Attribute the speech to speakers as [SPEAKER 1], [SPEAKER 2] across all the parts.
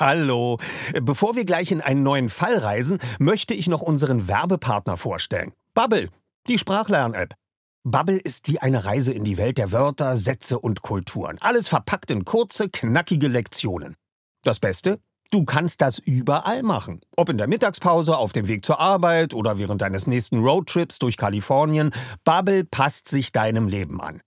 [SPEAKER 1] Hallo. Bevor wir gleich in einen neuen Fall reisen, möchte ich noch unseren Werbepartner vorstellen. Bubble, die Sprachlern-App. Bubble ist wie eine Reise in die Welt der Wörter, Sätze und Kulturen. Alles verpackt in kurze, knackige Lektionen. Das Beste? Du kannst das überall machen. Ob in der Mittagspause, auf dem Weg zur Arbeit oder während deines nächsten Roadtrips durch Kalifornien. Bubble passt sich deinem Leben an.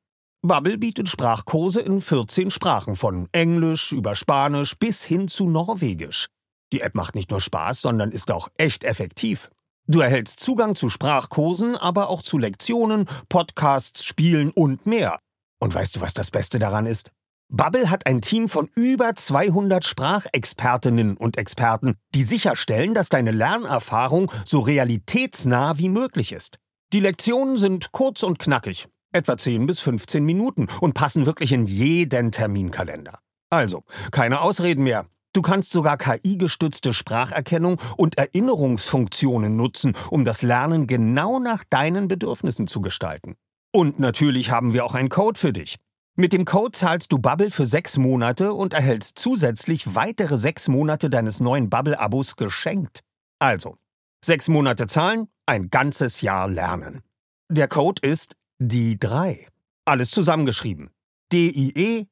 [SPEAKER 1] Bubble bietet Sprachkurse in 14 Sprachen von Englisch über Spanisch bis hin zu Norwegisch. Die App macht nicht nur Spaß, sondern ist auch echt effektiv. Du erhältst Zugang zu Sprachkursen, aber auch zu Lektionen, Podcasts, Spielen und mehr. Und weißt du, was das Beste daran ist? Bubble hat ein Team von über 200 Sprachexpertinnen und Experten, die sicherstellen, dass deine Lernerfahrung so realitätsnah wie möglich ist. Die Lektionen sind kurz und knackig, etwa 10 bis 15 Minuten und passen wirklich in jeden Terminkalender. Also, keine Ausreden mehr. Du kannst sogar KI-gestützte Spracherkennung und Erinnerungsfunktionen nutzen, um das Lernen genau nach deinen Bedürfnissen zu gestalten. Und natürlich haben wir auch einen Code für dich. Mit dem Code zahlst du Bubble für sechs Monate und erhältst zusätzlich weitere sechs Monate deines neuen Bubble-Abos geschenkt. Also, sechs Monate zahlen, ein ganzes Jahr lernen. Der Code ist die 3. Alles zusammengeschrieben. D-I-E-D-R-E-I.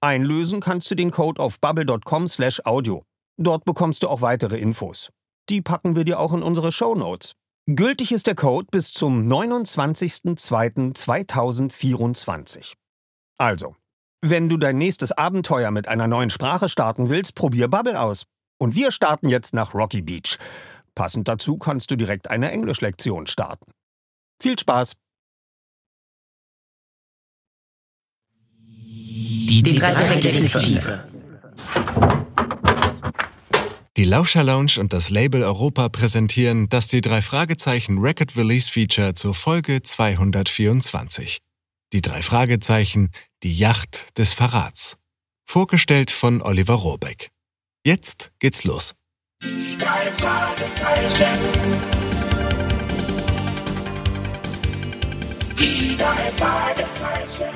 [SPEAKER 1] Einlösen kannst du den Code auf bubble.com slash audio. Dort bekommst du auch weitere Infos. Die packen wir dir auch in unsere Show Notes. Gültig ist der Code bis zum 29.02.2024. Also, wenn du dein nächstes Abenteuer mit einer neuen Sprache starten willst, probier Bubble aus. Und wir starten jetzt nach Rocky Beach. Passend dazu kannst du direkt eine Englischlektion starten. Viel Spaß!
[SPEAKER 2] Die, die drei Detektive.
[SPEAKER 3] Die Lauscher Lounge und das Label Europa präsentieren das die drei Fragezeichen Record Release Feature zur Folge 224. Die drei Fragezeichen, die Yacht des Verrats. Vorgestellt von Oliver Rohrbeck. Jetzt geht's los.
[SPEAKER 4] Die drei Fragezeichen. Die drei Fragezeichen.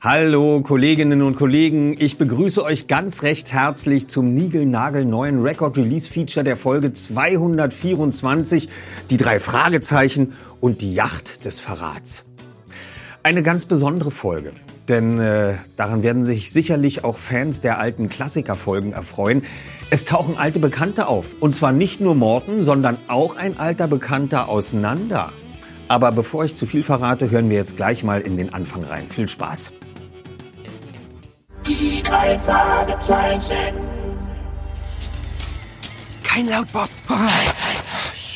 [SPEAKER 1] Hallo Kolleginnen und Kollegen, ich begrüße euch ganz recht herzlich zum Nigel-Nagel neuen Record Release Feature der Folge 224, die drei Fragezeichen und die Yacht des Verrats. Eine ganz besondere Folge, denn äh, daran werden sich sicherlich auch Fans der alten Klassikerfolgen erfreuen. Es tauchen alte Bekannte auf, und zwar nicht nur Morten, sondern auch ein alter Bekannter auseinander. Aber bevor ich zu viel verrate, hören wir jetzt gleich mal in den Anfang rein. Viel Spaß!
[SPEAKER 4] Die drei Fragezeichen.
[SPEAKER 5] Kein Laut, Bob.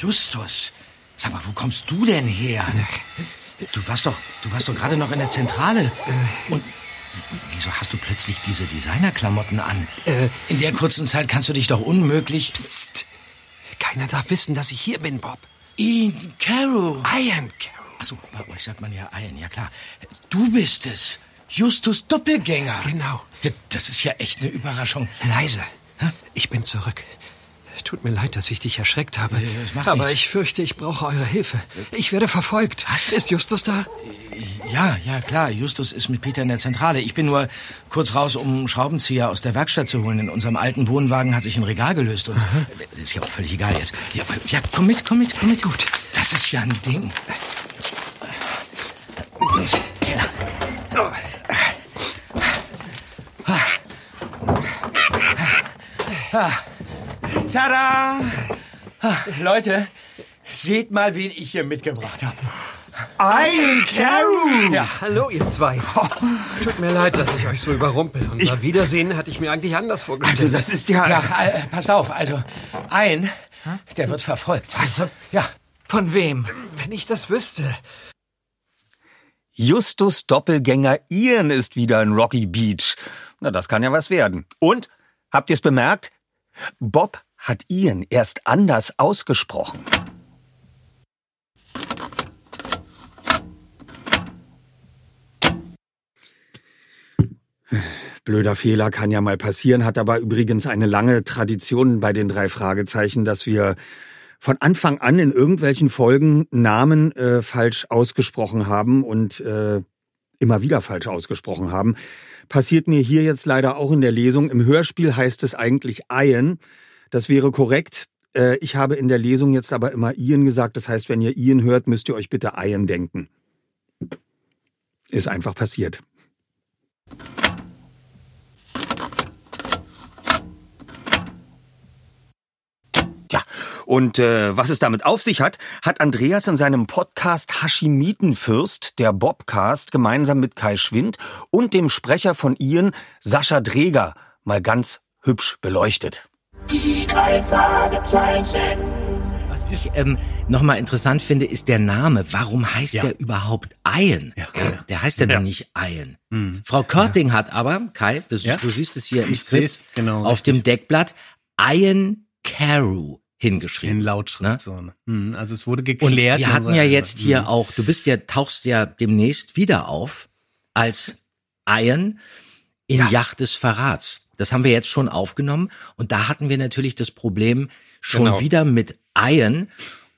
[SPEAKER 5] Justus, sag mal, wo kommst du denn her? Du warst doch, du warst doch gerade noch in der Zentrale. Und wieso hast du plötzlich diese Designerklamotten an? In der kurzen Zeit kannst du dich doch unmöglich.
[SPEAKER 6] Psst. Keiner darf wissen, dass ich hier bin, Bob.
[SPEAKER 5] Ian Carrow.
[SPEAKER 6] Ian Carroll.
[SPEAKER 5] Achso, bei euch sagt man ja Ian, ja klar. Du bist es. Justus Doppelgänger.
[SPEAKER 6] Genau.
[SPEAKER 5] Das ist ja echt eine Überraschung.
[SPEAKER 6] Leise. Ich bin zurück. Tut mir leid, dass ich dich erschreckt habe.
[SPEAKER 5] Ja,
[SPEAKER 6] Aber
[SPEAKER 5] nichts.
[SPEAKER 6] ich fürchte, ich brauche eure Hilfe. Ich werde verfolgt.
[SPEAKER 5] Was?
[SPEAKER 6] Ist Justus da?
[SPEAKER 5] Ja, ja, klar. Justus ist mit Peter in der Zentrale. Ich bin nur kurz raus, um einen Schraubenzieher aus der Werkstatt zu holen. In unserem alten Wohnwagen hat sich ein Regal gelöst und das ist ja auch völlig egal jetzt. Ja, ja, komm mit, komm mit, komm mit. Gut. Das ist ja ein Ding. Los, Keller. Ah. Tada! Ah, Leute, seht mal, wen ich hier mitgebracht habe.
[SPEAKER 1] Ian Carrow!
[SPEAKER 5] Ja,
[SPEAKER 6] Hallo, ihr zwei. Tut mir leid, dass ich euch so überrumpel. Unser Wiedersehen hatte ich mir eigentlich anders vorgestellt.
[SPEAKER 1] Also das ist ja...
[SPEAKER 5] Ja, äh, passt auf, also ein, der wird verfolgt.
[SPEAKER 6] Was?
[SPEAKER 5] Ja,
[SPEAKER 6] Von wem? Wenn ich das wüsste.
[SPEAKER 1] Justus Doppelgänger Ian ist wieder in Rocky Beach. Na, das kann ja was werden. Und, habt ihr es bemerkt? Bob hat Ian erst anders ausgesprochen. Blöder Fehler kann ja mal passieren, hat aber übrigens eine lange Tradition bei den drei Fragezeichen, dass wir von Anfang an in irgendwelchen Folgen Namen äh, falsch ausgesprochen haben und äh, immer wieder falsch ausgesprochen haben. Passiert mir hier jetzt leider auch in der Lesung. Im Hörspiel heißt es eigentlich Ian. Das wäre korrekt. Äh, ich habe in der Lesung jetzt aber immer Ian gesagt. Das heißt, wenn ihr Ian hört, müsst ihr euch bitte Ian denken. Ist einfach passiert. Ja, und äh, was es damit auf sich hat, hat Andreas in seinem Podcast Hashimitenfürst, der Bobcast, gemeinsam mit Kai Schwind und dem Sprecher von Ian, Sascha Dreger, mal ganz hübsch beleuchtet.
[SPEAKER 4] Die drei Fragezeichen.
[SPEAKER 5] Was ich ähm, nochmal interessant finde, ist der Name. Warum heißt
[SPEAKER 7] Ja.
[SPEAKER 5] der überhaupt Ian?
[SPEAKER 7] Ja.
[SPEAKER 5] Der heißt ja,
[SPEAKER 7] Ja.
[SPEAKER 5] noch nicht Ian. Frau Körting hat aber, Kai, das, du siehst es hier im
[SPEAKER 7] Ich
[SPEAKER 5] Skript,
[SPEAKER 7] genau,
[SPEAKER 5] auf
[SPEAKER 7] richtig.
[SPEAKER 5] dem Deckblatt Ian Carew hingeschrieben.
[SPEAKER 7] In Lautschrift
[SPEAKER 5] Ne?
[SPEAKER 7] so. Hm, Also es wurde
[SPEAKER 5] Und
[SPEAKER 7] geklärt.
[SPEAKER 5] wir
[SPEAKER 7] in
[SPEAKER 5] hatten ja jetzt hier
[SPEAKER 7] Hm.
[SPEAKER 5] auch, du bist ja, tauchst ja demnächst wieder auf als Ian in Yacht des Verrats. Das haben wir jetzt schon aufgenommen und da hatten wir natürlich das Problem schon
[SPEAKER 6] Genau.
[SPEAKER 5] wieder mit Ian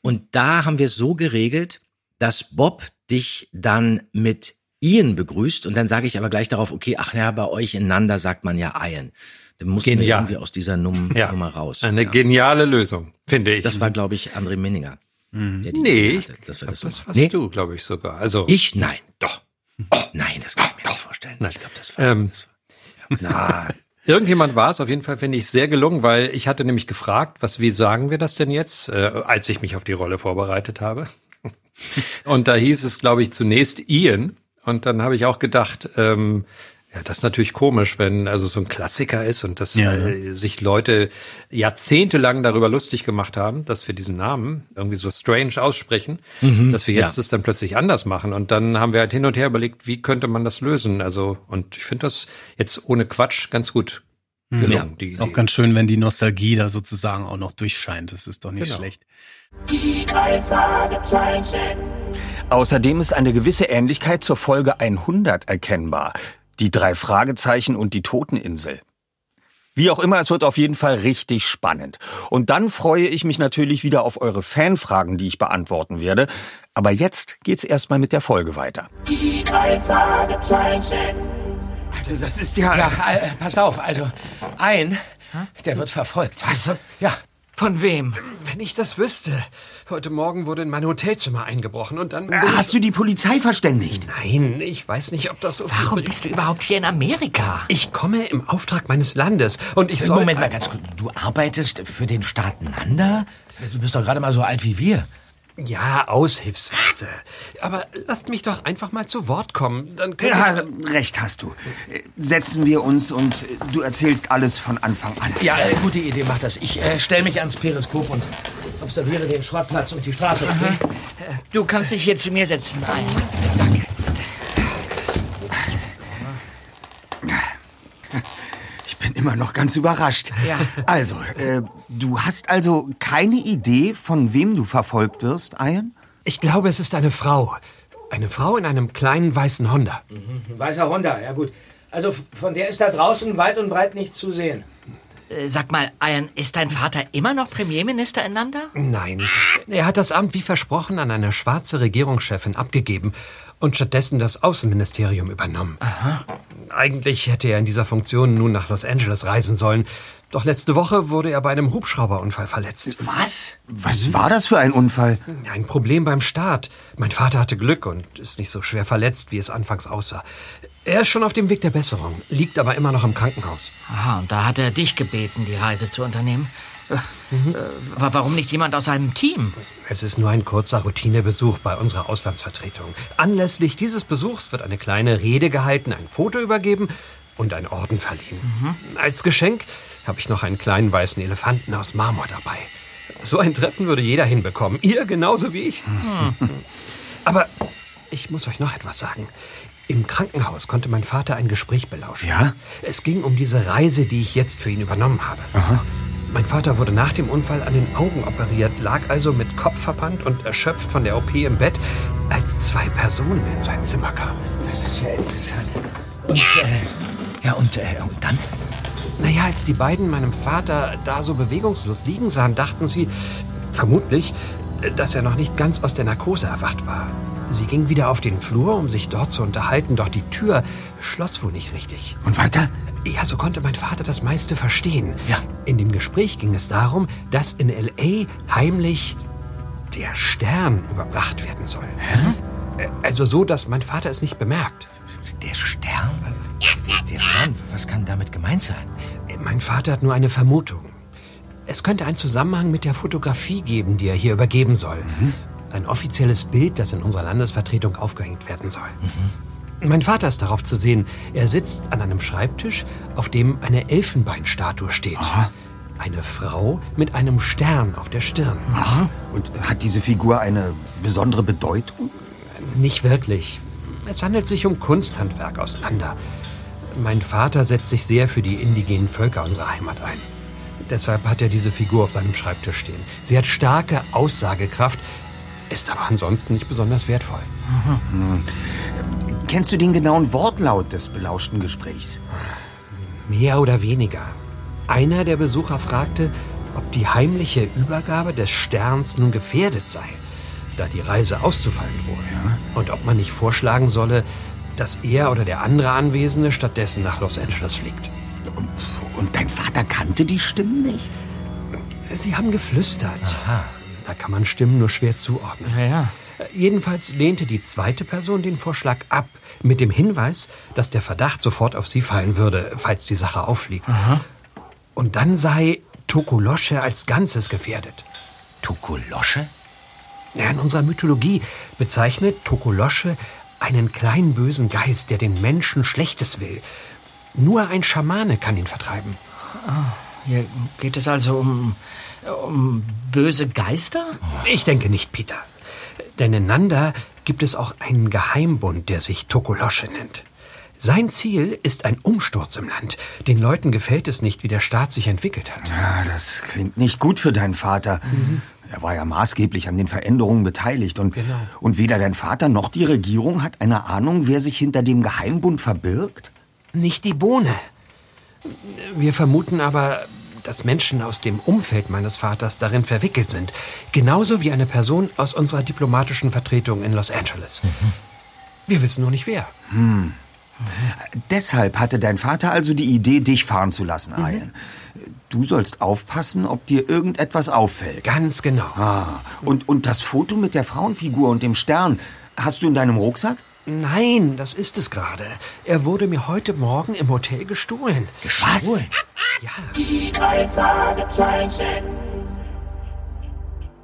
[SPEAKER 5] und da haben wir es so geregelt, dass Bob dich dann mit Ian begrüßt und dann sage ich aber gleich darauf, okay, ach ja, bei euch ineinander sagt man ja Ian. Dann mussten wir
[SPEAKER 6] Genial.
[SPEAKER 5] irgendwie aus dieser Num
[SPEAKER 6] Ja.
[SPEAKER 5] Nummer raus.
[SPEAKER 6] Eine
[SPEAKER 5] ja.
[SPEAKER 6] geniale Lösung, finde ich.
[SPEAKER 5] Das war, glaube ich, André Minninger. der die
[SPEAKER 6] nee,
[SPEAKER 5] Idee
[SPEAKER 6] ich
[SPEAKER 5] hatte, dass wir das so
[SPEAKER 6] das warst
[SPEAKER 5] Nee?
[SPEAKER 6] du, glaube ich sogar. Also
[SPEAKER 5] Ich? Nein. Doch. Oh, nein, das kann ich mir nicht vorstellen. Ich glaube, das war.
[SPEAKER 6] Ähm,
[SPEAKER 5] das war na,
[SPEAKER 6] Irgendjemand war es auf jeden Fall, finde ich, sehr gelungen, weil ich hatte nämlich gefragt, was, wie sagen wir das denn jetzt, äh, als ich mich auf die Rolle vorbereitet habe. Und da hieß es, glaube ich, zunächst Ian. Und dann habe ich auch gedacht, ähm, ja, das ist natürlich komisch, wenn also so ein Klassiker ist und dass
[SPEAKER 7] Ja,
[SPEAKER 6] äh, sich Leute jahrzehntelang darüber lustig gemacht haben, dass wir diesen Namen irgendwie so strange aussprechen, dass wir jetzt
[SPEAKER 5] ja.
[SPEAKER 6] das dann plötzlich anders machen. Und dann haben wir halt hin und her überlegt, wie könnte man das lösen? Also, und ich finde das jetzt ohne Quatsch ganz gut gelungen, die Idee.
[SPEAKER 7] Auch ganz schön, wenn die Nostalgie da sozusagen auch noch durchscheint. Das ist doch nicht
[SPEAKER 6] Genau.
[SPEAKER 7] schlecht.
[SPEAKER 4] Die drei Fragezeichen.
[SPEAKER 1] Außerdem ist eine gewisse Ähnlichkeit zur Folge 100 erkennbar. Die drei Fragezeichen und die Toteninsel. Wie auch immer, es wird auf jeden Fall richtig spannend. Und dann freue ich mich natürlich wieder auf eure Fanfragen, die ich beantworten werde. Aber jetzt geht's erstmal mit der Folge weiter.
[SPEAKER 4] Die drei Fragezeichen.
[SPEAKER 1] Also das ist ja...
[SPEAKER 5] ja, äh, passt auf, also ein, der wird verfolgt. Was? Ja.
[SPEAKER 6] Von wem? Wenn ich das wüsste. Heute Morgen wurde in mein Hotelzimmer eingebrochen und dann.
[SPEAKER 1] Äh, Hast du die Polizei verständigt?
[SPEAKER 6] Nein, ich weiß nicht, ob das so.
[SPEAKER 2] Warum bist du überhaupt hier in Amerika?
[SPEAKER 6] Ich komme im Auftrag meines Landes und ich soll.
[SPEAKER 5] Moment mal ganz kurz. Du arbeitest für den Staat Nanda? Du bist doch gerade mal so alt wie wir.
[SPEAKER 6] Ja, aushilfsweise. Aber lasst mich doch einfach mal zu Wort kommen. Dann
[SPEAKER 1] Ja, recht hast du. Setzen wir uns und du erzählst alles von Anfang an.
[SPEAKER 5] Ja, äh, gute Idee, mach das. Ich äh, stelle mich ans Periskop und observiere den Schrottplatz und die Straße. Okay?
[SPEAKER 2] Du kannst dich hier zu mir setzen, ein.
[SPEAKER 5] Danke.
[SPEAKER 1] Ich bin immer noch ganz überrascht.
[SPEAKER 2] Ja.
[SPEAKER 1] Also, äh, du hast also keine Idee, von wem du verfolgt wirst, Ian?
[SPEAKER 6] Ich glaube, es ist eine Frau. Eine Frau in einem kleinen weißen Honda.
[SPEAKER 5] Weißer Honda, ja gut. Also von der ist da draußen weit und breit nichts zu sehen.
[SPEAKER 2] Äh, Sag mal, Ian, ist dein Vater immer noch Premierminister in Nanda?
[SPEAKER 6] Nein. Er hat das Amt wie versprochen an eine schwarze Regierungschefin abgegeben und stattdessen das Außenministerium übernommen. Aha. Eigentlich hätte er in dieser Funktion nun nach Los Angeles reisen sollen. Doch letzte Woche wurde er bei einem Hubschrauberunfall verletzt.
[SPEAKER 2] Was?
[SPEAKER 1] Was war das für ein Unfall?
[SPEAKER 6] Ein Problem beim Start. Mein Vater hatte Glück und ist nicht so schwer verletzt, wie es anfangs aussah. Er ist schon auf dem Weg der Besserung, liegt aber immer noch im Krankenhaus.
[SPEAKER 2] Aha, und da hat er dich gebeten, die Reise zu unternehmen. Äh, äh, aber warum nicht jemand aus seinem Team?
[SPEAKER 6] Es ist nur ein kurzer Routinebesuch bei unserer Auslandsvertretung. Anlässlich dieses Besuchs wird eine kleine Rede gehalten, ein Foto übergeben und ein Orden verliehen. Als Geschenk habe ich noch einen kleinen weißen Elefanten aus Marmor dabei. So ein Treffen würde jeder hinbekommen. Ihr genauso wie ich. Aber ich muss euch noch etwas sagen. Im Krankenhaus konnte mein Vater ein Gespräch belauschen.
[SPEAKER 1] Ja?
[SPEAKER 6] Es ging um diese Reise, die ich jetzt für ihn übernommen habe. Mein Vater wurde nach dem Unfall an den Augen operiert, lag also mit Kopfverband und erschöpft von der OP im Bett, als zwei Personen in sein Zimmer kamen.
[SPEAKER 5] Das ist ja interessant. Und, äh, ja, und, äh, und dann?
[SPEAKER 6] Naja, als die beiden meinem Vater da so bewegungslos liegen sahen, dachten sie, vermutlich, dass er noch nicht ganz aus der Narkose erwacht war. Sie ging wieder auf den Flur, um sich dort zu unterhalten, doch die Tür schloss wohl nicht richtig.
[SPEAKER 1] Und weiter?
[SPEAKER 6] Ja, so konnte mein Vater das meiste verstehen.
[SPEAKER 1] Ja.
[SPEAKER 6] In dem Gespräch ging es darum, dass in L.A. heimlich der Stern überbracht werden soll. Hä? Also so, dass mein Vater es nicht bemerkt.
[SPEAKER 5] Der Stern? Der, der Stern, was kann damit gemeint sein?
[SPEAKER 6] Mein Vater hat nur eine Vermutung. Es könnte einen Zusammenhang mit der Fotografie geben, die er hier übergeben soll. Ein offizielles Bild, das in unserer Landesvertretung aufgehängt werden soll. Mein Vater ist darauf zu sehen. Er sitzt an einem Schreibtisch, auf dem eine Elfenbeinstatue steht. Eine Frau mit einem Stern auf der Stirn.
[SPEAKER 1] Ach, und hat diese Figur eine besondere Bedeutung?
[SPEAKER 6] Nicht wirklich. Es handelt sich um Kunsthandwerk aus Landa. Mein Vater setzt sich sehr für die indigenen Völker unserer Heimat ein. Deshalb hat er diese Figur auf seinem Schreibtisch stehen. Sie hat starke Aussagekraft, ist aber ansonsten nicht besonders wertvoll.
[SPEAKER 1] Kennst du den genauen Wortlaut des belauschten Gesprächs?
[SPEAKER 6] Mehr oder weniger. Einer der Besucher fragte, ob die heimliche Übergabe des Sterns nun gefährdet sei, da die Reise auszufallen drohe. Und ob man nicht vorschlagen solle, dass er oder der andere Anwesende stattdessen nach Los Angeles fliegt.
[SPEAKER 1] Und, und dein Vater kannte die Stimmen nicht?
[SPEAKER 6] Sie haben geflüstert. Da kann man Stimmen nur schwer zuordnen.
[SPEAKER 2] Ja, ja.
[SPEAKER 6] Jedenfalls lehnte die zweite Person den Vorschlag ab, mit dem Hinweis, dass der Verdacht sofort auf sie fallen würde, falls die Sache auffliegt. Und dann sei Tokolosche als Ganzes gefährdet.
[SPEAKER 5] Tokolosche?
[SPEAKER 6] Ja, in unserer Mythologie bezeichnet Tokolosche einen kleinen bösen Geist, der den Menschen Schlechtes will. Nur ein Schamane kann ihn vertreiben.
[SPEAKER 2] Hier geht es also um, um böse Geister?
[SPEAKER 6] Ich denke nicht, Peter. Denn in Nanda gibt es auch einen Geheimbund, der sich Tokolosche nennt. Sein Ziel ist ein Umsturz im Land. Den Leuten gefällt es nicht, wie der Staat sich entwickelt hat.
[SPEAKER 1] Ja, das klingt nicht gut für deinen Vater. Er war ja maßgeblich an den Veränderungen beteiligt und,
[SPEAKER 6] Genau.
[SPEAKER 1] und weder dein Vater noch die Regierung hat eine Ahnung, wer sich hinter dem Geheimbund verbirgt?
[SPEAKER 6] Nicht die Bohne. Wir vermuten aber, dass Menschen aus dem Umfeld meines Vaters darin verwickelt sind. Genauso wie eine Person aus unserer diplomatischen Vertretung in Los Angeles. Wir wissen nur nicht wer.
[SPEAKER 1] Deshalb hatte dein Vater also die Idee, dich fahren zu lassen, Ryan. Du sollst aufpassen, ob dir irgendetwas auffällt.
[SPEAKER 6] Ganz genau.
[SPEAKER 1] Ah, und, und das Foto mit der Frauenfigur und dem Stern, hast du in deinem Rucksack?
[SPEAKER 6] Nein, das ist es gerade. Er wurde mir heute Morgen im Hotel gestohlen.
[SPEAKER 1] Gestohlen?
[SPEAKER 6] Ja.
[SPEAKER 4] Die drei Fragezeichen.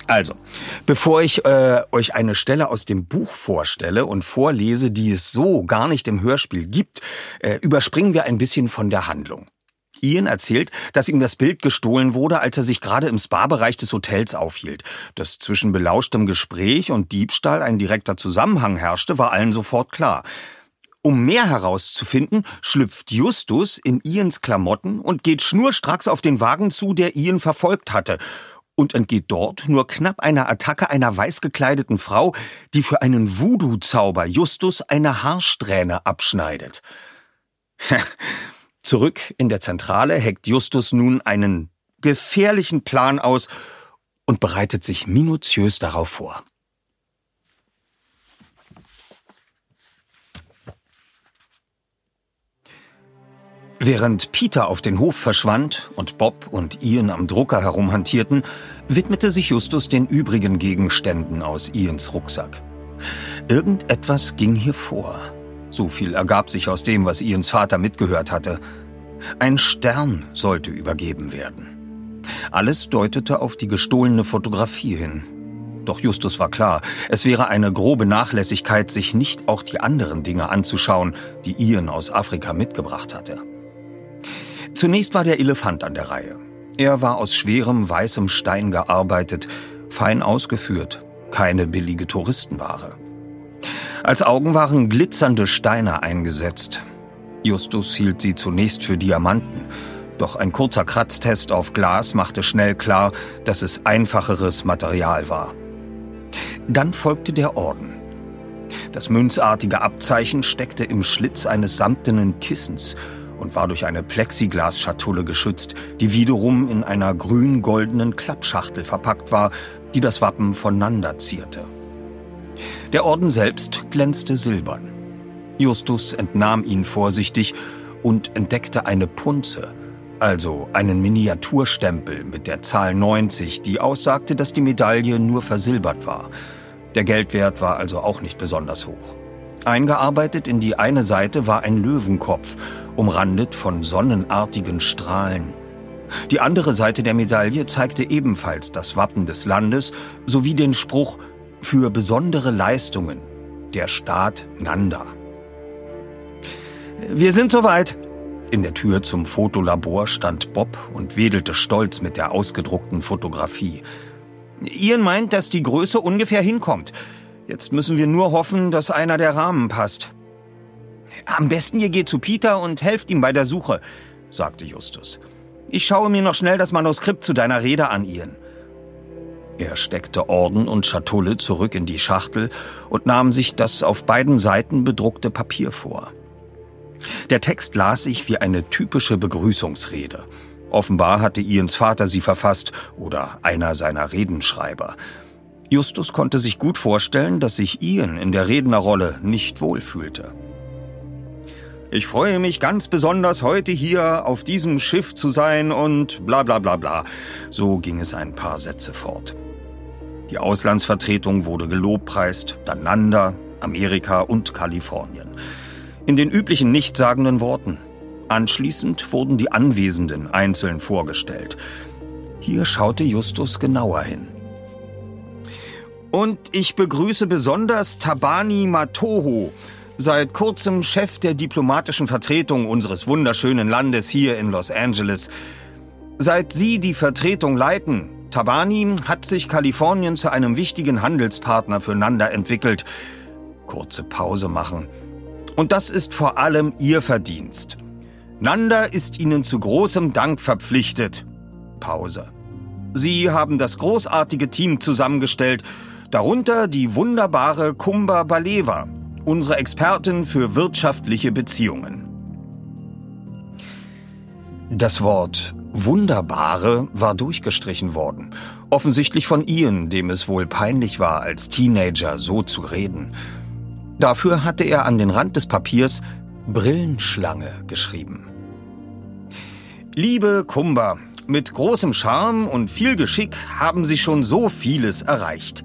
[SPEAKER 1] Also, bevor ich äh, euch eine Stelle aus dem Buch vorstelle und vorlese, die es so gar nicht im Hörspiel gibt, äh, überspringen wir ein bisschen von der Handlung. Ian erzählt, dass ihm das Bild gestohlen wurde, als er sich gerade im Spa-Bereich des Hotels aufhielt. Dass zwischen belauschtem Gespräch und Diebstahl ein direkter Zusammenhang herrschte, war allen sofort klar. Um mehr herauszufinden, schlüpft Justus in Ians Klamotten und geht schnurstracks auf den Wagen zu, der Ian verfolgt hatte und entgeht dort nur knapp einer Attacke einer weiß gekleideten Frau, die für einen Voodoo-Zauber Justus eine Haarsträhne abschneidet. Zurück in der Zentrale heckt Justus nun einen gefährlichen Plan aus und bereitet sich minutiös darauf vor. Während Peter auf den Hof verschwand und Bob und Ian am Drucker herumhantierten, widmete sich Justus den übrigen Gegenständen aus Ians Rucksack. Irgendetwas ging hier vor. So viel ergab sich aus dem, was Ians Vater mitgehört hatte. Ein Stern sollte übergeben werden. Alles deutete auf die gestohlene Fotografie hin. Doch Justus war klar, es wäre eine grobe Nachlässigkeit, sich nicht auch die anderen Dinge anzuschauen, die Ian aus Afrika mitgebracht hatte. Zunächst war der Elefant an der Reihe. Er war aus schwerem weißem Stein gearbeitet, fein ausgeführt, keine billige Touristenware. Als Augen waren glitzernde Steine eingesetzt. Justus hielt sie zunächst für Diamanten, doch ein kurzer Kratztest auf Glas machte schnell klar, dass es einfacheres Material war. Dann folgte der Orden. Das münzartige Abzeichen steckte im Schlitz eines samtenen Kissens und war durch eine Plexiglasschatulle geschützt, die wiederum in einer grün-goldenen Klappschachtel verpackt war, die das Wappen von Nanda zierte. Der Orden selbst glänzte silbern. Justus entnahm ihn vorsichtig und entdeckte eine Punze, also einen Miniaturstempel mit der Zahl 90, die aussagte, dass die Medaille nur versilbert war. Der Geldwert war also auch nicht besonders hoch. Eingearbeitet in die eine Seite war ein Löwenkopf, umrandet von sonnenartigen Strahlen. Die andere Seite der Medaille zeigte ebenfalls das Wappen des Landes sowie den Spruch für besondere Leistungen, der Staat Nanda. Wir sind soweit. In der Tür zum Fotolabor stand Bob und wedelte stolz mit der ausgedruckten Fotografie. Ian meint, dass die Größe ungefähr hinkommt. Jetzt müssen wir nur hoffen, dass einer der Rahmen passt. Am besten ihr geht zu Peter und helft ihm bei der Suche, sagte Justus. Ich schaue mir noch schnell das Manuskript zu deiner Rede an, Ian. Er steckte Orden und Schatulle zurück in die Schachtel und nahm sich das auf beiden Seiten bedruckte Papier vor. Der Text las sich wie eine typische Begrüßungsrede. Offenbar hatte Ians Vater sie verfasst oder einer seiner Redenschreiber. Justus konnte sich gut vorstellen, dass sich Ian in der Rednerrolle nicht wohlfühlte. Ich freue mich ganz besonders, heute hier auf diesem Schiff zu sein und bla bla bla bla. So ging es ein paar Sätze fort. Die Auslandsvertretung wurde gelobpreist, dann Nanda, Amerika und Kalifornien. In den üblichen nichtssagenden Worten. Anschließend wurden die Anwesenden einzeln vorgestellt. Hier schaute Justus genauer hin. Und ich begrüße besonders Tabani Matoho, seit kurzem Chef der diplomatischen Vertretung unseres wunderschönen Landes hier in Los Angeles. Seit Sie die Vertretung leiten, Tabani, hat sich Kalifornien zu einem wichtigen Handelspartner füreinander entwickelt. Kurze Pause machen. Und das ist vor allem Ihr Verdienst. Nanda ist Ihnen zu großem Dank verpflichtet. Pause. Sie haben das großartige Team zusammengestellt Darunter die wunderbare Kumba Baleva, unsere Expertin für wirtschaftliche Beziehungen. Das Wort Wunderbare war durchgestrichen worden. Offensichtlich von Ian, dem es wohl peinlich war, als Teenager so zu reden. Dafür hatte er an den Rand des Papiers Brillenschlange geschrieben. Liebe Kumba, mit großem Charme und viel Geschick haben Sie schon so vieles erreicht.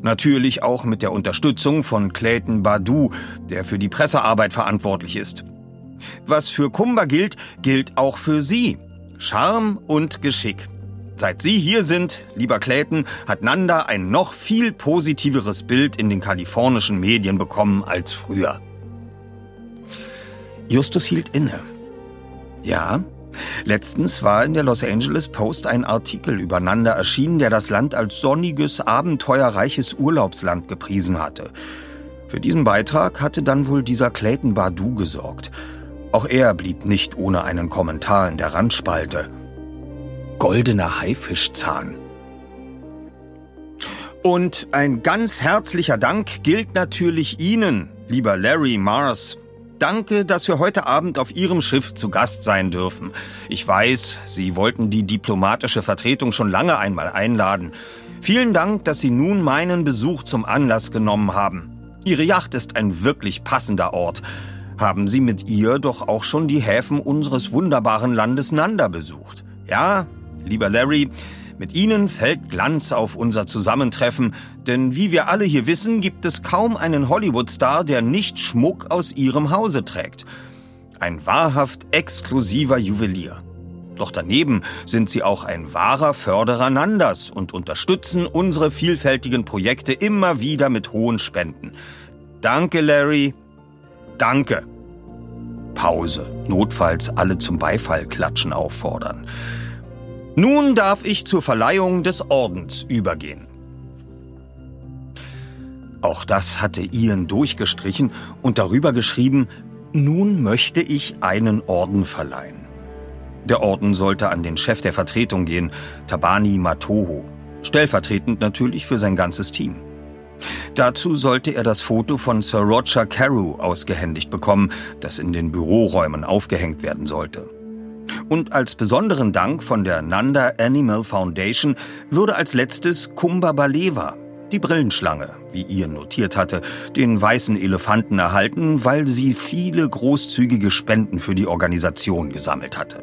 [SPEAKER 1] Natürlich auch mit der Unterstützung von Clayton Badu, der für die Pressearbeit verantwortlich ist. Was für Kumba gilt, gilt auch für Sie. Charme und Geschick. Seit Sie hier sind, lieber Clayton, hat Nanda ein noch viel positiveres Bild in den kalifornischen Medien bekommen als früher. Justus hielt inne. Ja, Letztens war in der Los Angeles Post ein Artikel übereinander erschienen, der das Land als sonniges, abenteuerreiches Urlaubsland gepriesen hatte. Für diesen Beitrag hatte dann wohl dieser Clayton Badu gesorgt. Auch er blieb nicht ohne einen Kommentar in der Randspalte. Goldener Haifischzahn. Und ein ganz herzlicher Dank gilt natürlich Ihnen, lieber Larry Mars, Danke, dass wir heute Abend auf Ihrem Schiff zu Gast sein dürfen. Ich weiß, Sie wollten die diplomatische Vertretung schon lange einmal einladen. Vielen Dank, dass Sie nun meinen Besuch zum Anlass genommen haben. Ihre Yacht ist ein wirklich passender Ort. Haben Sie mit ihr doch auch schon die Häfen unseres wunderbaren Landes Nanda besucht? Ja, lieber Larry, mit Ihnen fällt Glanz auf unser Zusammentreffen, denn wie wir alle hier wissen, gibt es kaum einen Hollywood-Star, der nicht Schmuck aus Ihrem Hause trägt. Ein wahrhaft exklusiver Juwelier. Doch daneben sind Sie auch ein wahrer Förderer Nandas und unterstützen unsere vielfältigen Projekte immer wieder mit hohen Spenden. Danke, Larry. Danke. Pause. Notfalls alle zum Beifall klatschen auffordern. Nun darf ich zur Verleihung des Ordens übergehen. Auch das hatte Ian durchgestrichen und darüber geschrieben, nun möchte ich einen Orden verleihen. Der Orden sollte an den Chef der Vertretung gehen, Tabani Matoho, stellvertretend natürlich für sein ganzes Team. Dazu sollte er das Foto von Sir Roger Carew ausgehändigt bekommen, das in den Büroräumen aufgehängt werden sollte. Und als besonderen Dank von der Nanda Animal Foundation würde als letztes Kumba Baleva, die Brillenschlange, wie Ian notiert hatte, den weißen Elefanten erhalten, weil sie viele großzügige Spenden für die Organisation gesammelt hatte.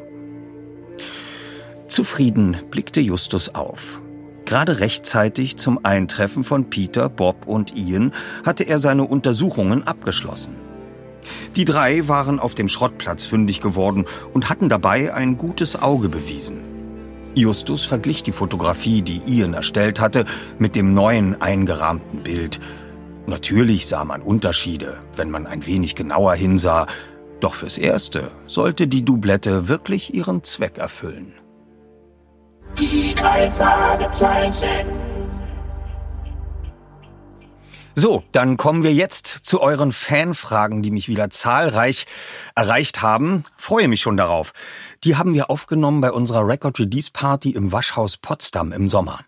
[SPEAKER 1] Zufrieden blickte Justus auf. Gerade rechtzeitig zum Eintreffen von Peter, Bob und Ian hatte er seine Untersuchungen abgeschlossen. Die drei waren auf dem Schrottplatz fündig geworden und hatten dabei ein gutes Auge bewiesen. Justus verglich die Fotografie, die Ian erstellt hatte, mit dem neuen eingerahmten Bild. Natürlich sah man Unterschiede, wenn man ein wenig genauer hinsah, doch fürs Erste sollte die Doublette wirklich ihren Zweck erfüllen.
[SPEAKER 4] Die drei Fragezeichen.
[SPEAKER 1] So, dann kommen wir jetzt zu euren Fanfragen, die mich wieder zahlreich erreicht haben. Freue mich schon darauf. Die haben wir aufgenommen bei unserer Record Release Party im Waschhaus Potsdam im Sommer.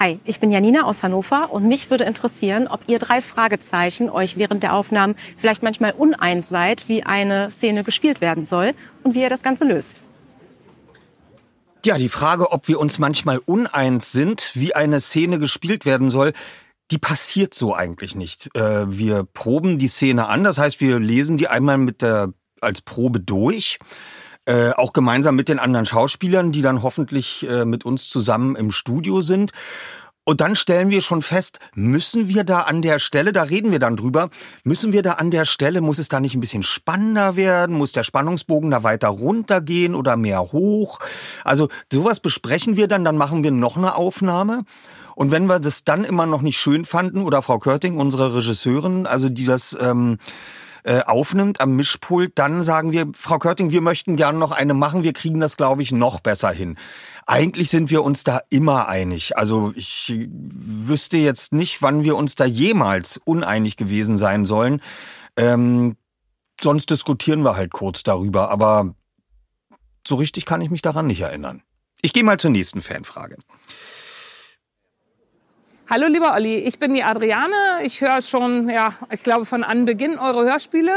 [SPEAKER 8] Hi, ich bin Janina aus Hannover und mich würde interessieren, ob ihr drei Fragezeichen euch während der Aufnahmen vielleicht manchmal uneins seid, wie eine Szene gespielt werden soll und wie ihr das Ganze löst.
[SPEAKER 1] Ja, die Frage, ob wir uns manchmal uneins sind, wie eine Szene gespielt werden soll, die passiert so eigentlich nicht. Äh, wir proben die Szene an, das heißt, wir lesen die einmal mit der als Probe durch. Äh, auch gemeinsam mit den anderen Schauspielern, die dann hoffentlich äh, mit uns zusammen im Studio sind. Und dann stellen wir schon fest, müssen wir da an der Stelle, da reden wir dann drüber, müssen wir da an der Stelle, muss es da nicht ein bisschen spannender werden? Muss der Spannungsbogen da weiter runtergehen oder mehr hoch? Also sowas besprechen wir dann, dann machen wir noch eine Aufnahme. Und wenn wir das dann immer noch nicht schön fanden, oder Frau Körting, unsere Regisseurin, also die das ähm, äh, aufnimmt am Mischpult, dann sagen wir, Frau Körting, wir möchten gerne noch eine machen, wir kriegen das, glaube ich, noch besser hin. Eigentlich sind wir uns da immer einig. Also ich wüsste jetzt nicht, wann wir uns da jemals uneinig gewesen sein sollen. Ähm, sonst diskutieren wir halt kurz darüber, aber so richtig kann ich mich daran nicht erinnern. Ich gehe mal zur nächsten Fanfrage.
[SPEAKER 9] Hallo lieber Olli, ich bin die Adriane. Ich höre schon, ja, ich glaube von Anbeginn eure Hörspiele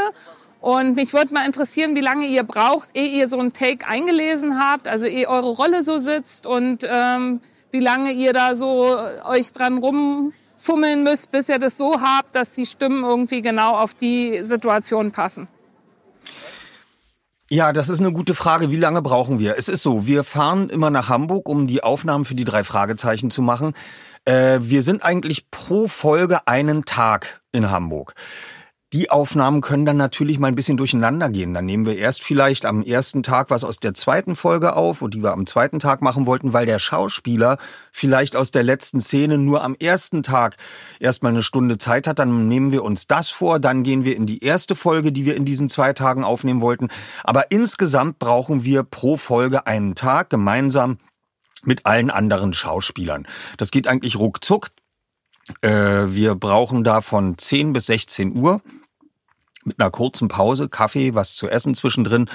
[SPEAKER 9] und mich würde mal interessieren, wie lange ihr braucht, ehe ihr so einen Take eingelesen habt, also ehe eure Rolle so sitzt und ähm, wie lange ihr da so euch dran rumfummeln müsst, bis ihr das so habt, dass die Stimmen irgendwie genau auf die Situation passen.
[SPEAKER 1] Ja, das ist eine gute Frage. Wie lange brauchen wir? Es ist so, wir fahren immer nach Hamburg, um die Aufnahmen für die drei Fragezeichen zu machen. Äh, wir sind eigentlich pro Folge einen Tag in Hamburg. Die Aufnahmen können dann natürlich mal ein bisschen durcheinander gehen. Dann nehmen wir erst vielleicht am ersten Tag was aus der zweiten Folge auf und die wir am zweiten Tag machen wollten, weil der Schauspieler vielleicht aus der letzten Szene nur am ersten Tag erstmal eine Stunde Zeit hat. Dann nehmen wir uns das vor, dann gehen wir in die erste Folge, die wir in diesen zwei Tagen aufnehmen wollten. Aber insgesamt brauchen wir pro Folge einen Tag gemeinsam mit allen anderen Schauspielern. Das geht eigentlich ruckzuck. Äh, wir brauchen da von 10 bis 16 Uhr mit einer kurzen Pause, Kaffee, was zu essen zwischendrin.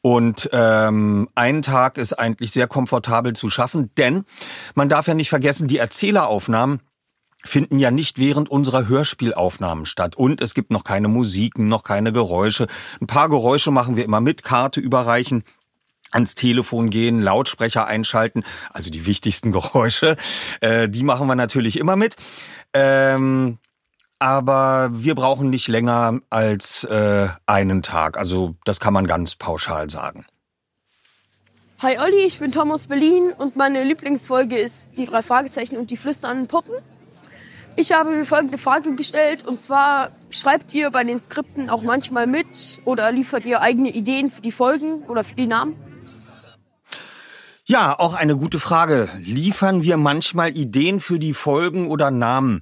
[SPEAKER 1] Und ähm, ein Tag ist eigentlich sehr komfortabel zu schaffen, denn man darf ja nicht vergessen, die Erzähleraufnahmen finden ja nicht während unserer Hörspielaufnahmen statt. Und es gibt noch keine Musiken, noch keine Geräusche. Ein paar Geräusche machen wir immer mit, Karte überreichen ans Telefon gehen, Lautsprecher einschalten, also die wichtigsten Geräusche, äh, die machen wir natürlich immer mit. Ähm, aber wir brauchen nicht länger als äh, einen Tag. Also das kann man ganz pauschal sagen.
[SPEAKER 10] Hi Olli, ich bin Thomas Berlin und meine Lieblingsfolge ist die drei Fragezeichen und die flüsternden Puppen. Ich habe mir folgende Frage gestellt und zwar schreibt ihr bei den Skripten auch manchmal mit oder liefert ihr eigene Ideen für die Folgen oder für die Namen?
[SPEAKER 1] Ja, auch eine gute Frage. Liefern wir manchmal Ideen für die Folgen oder Namen?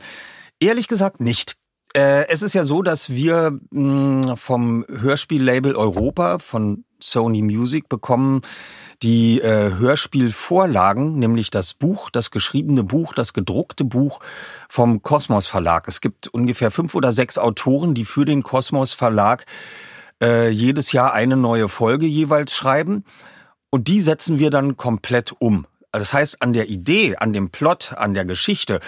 [SPEAKER 1] Ehrlich gesagt nicht. Äh, es ist ja so, dass wir mh, vom Hörspiellabel Europa von Sony Music bekommen die äh, Hörspielvorlagen, nämlich das Buch, das geschriebene Buch, das gedruckte Buch vom Kosmos Verlag. Es gibt ungefähr fünf oder sechs Autoren, die für den Kosmos Verlag äh, jedes Jahr eine neue Folge jeweils schreiben. Und die setzen wir dann komplett um. Das heißt, an der Idee, an dem Plot, an der Geschichte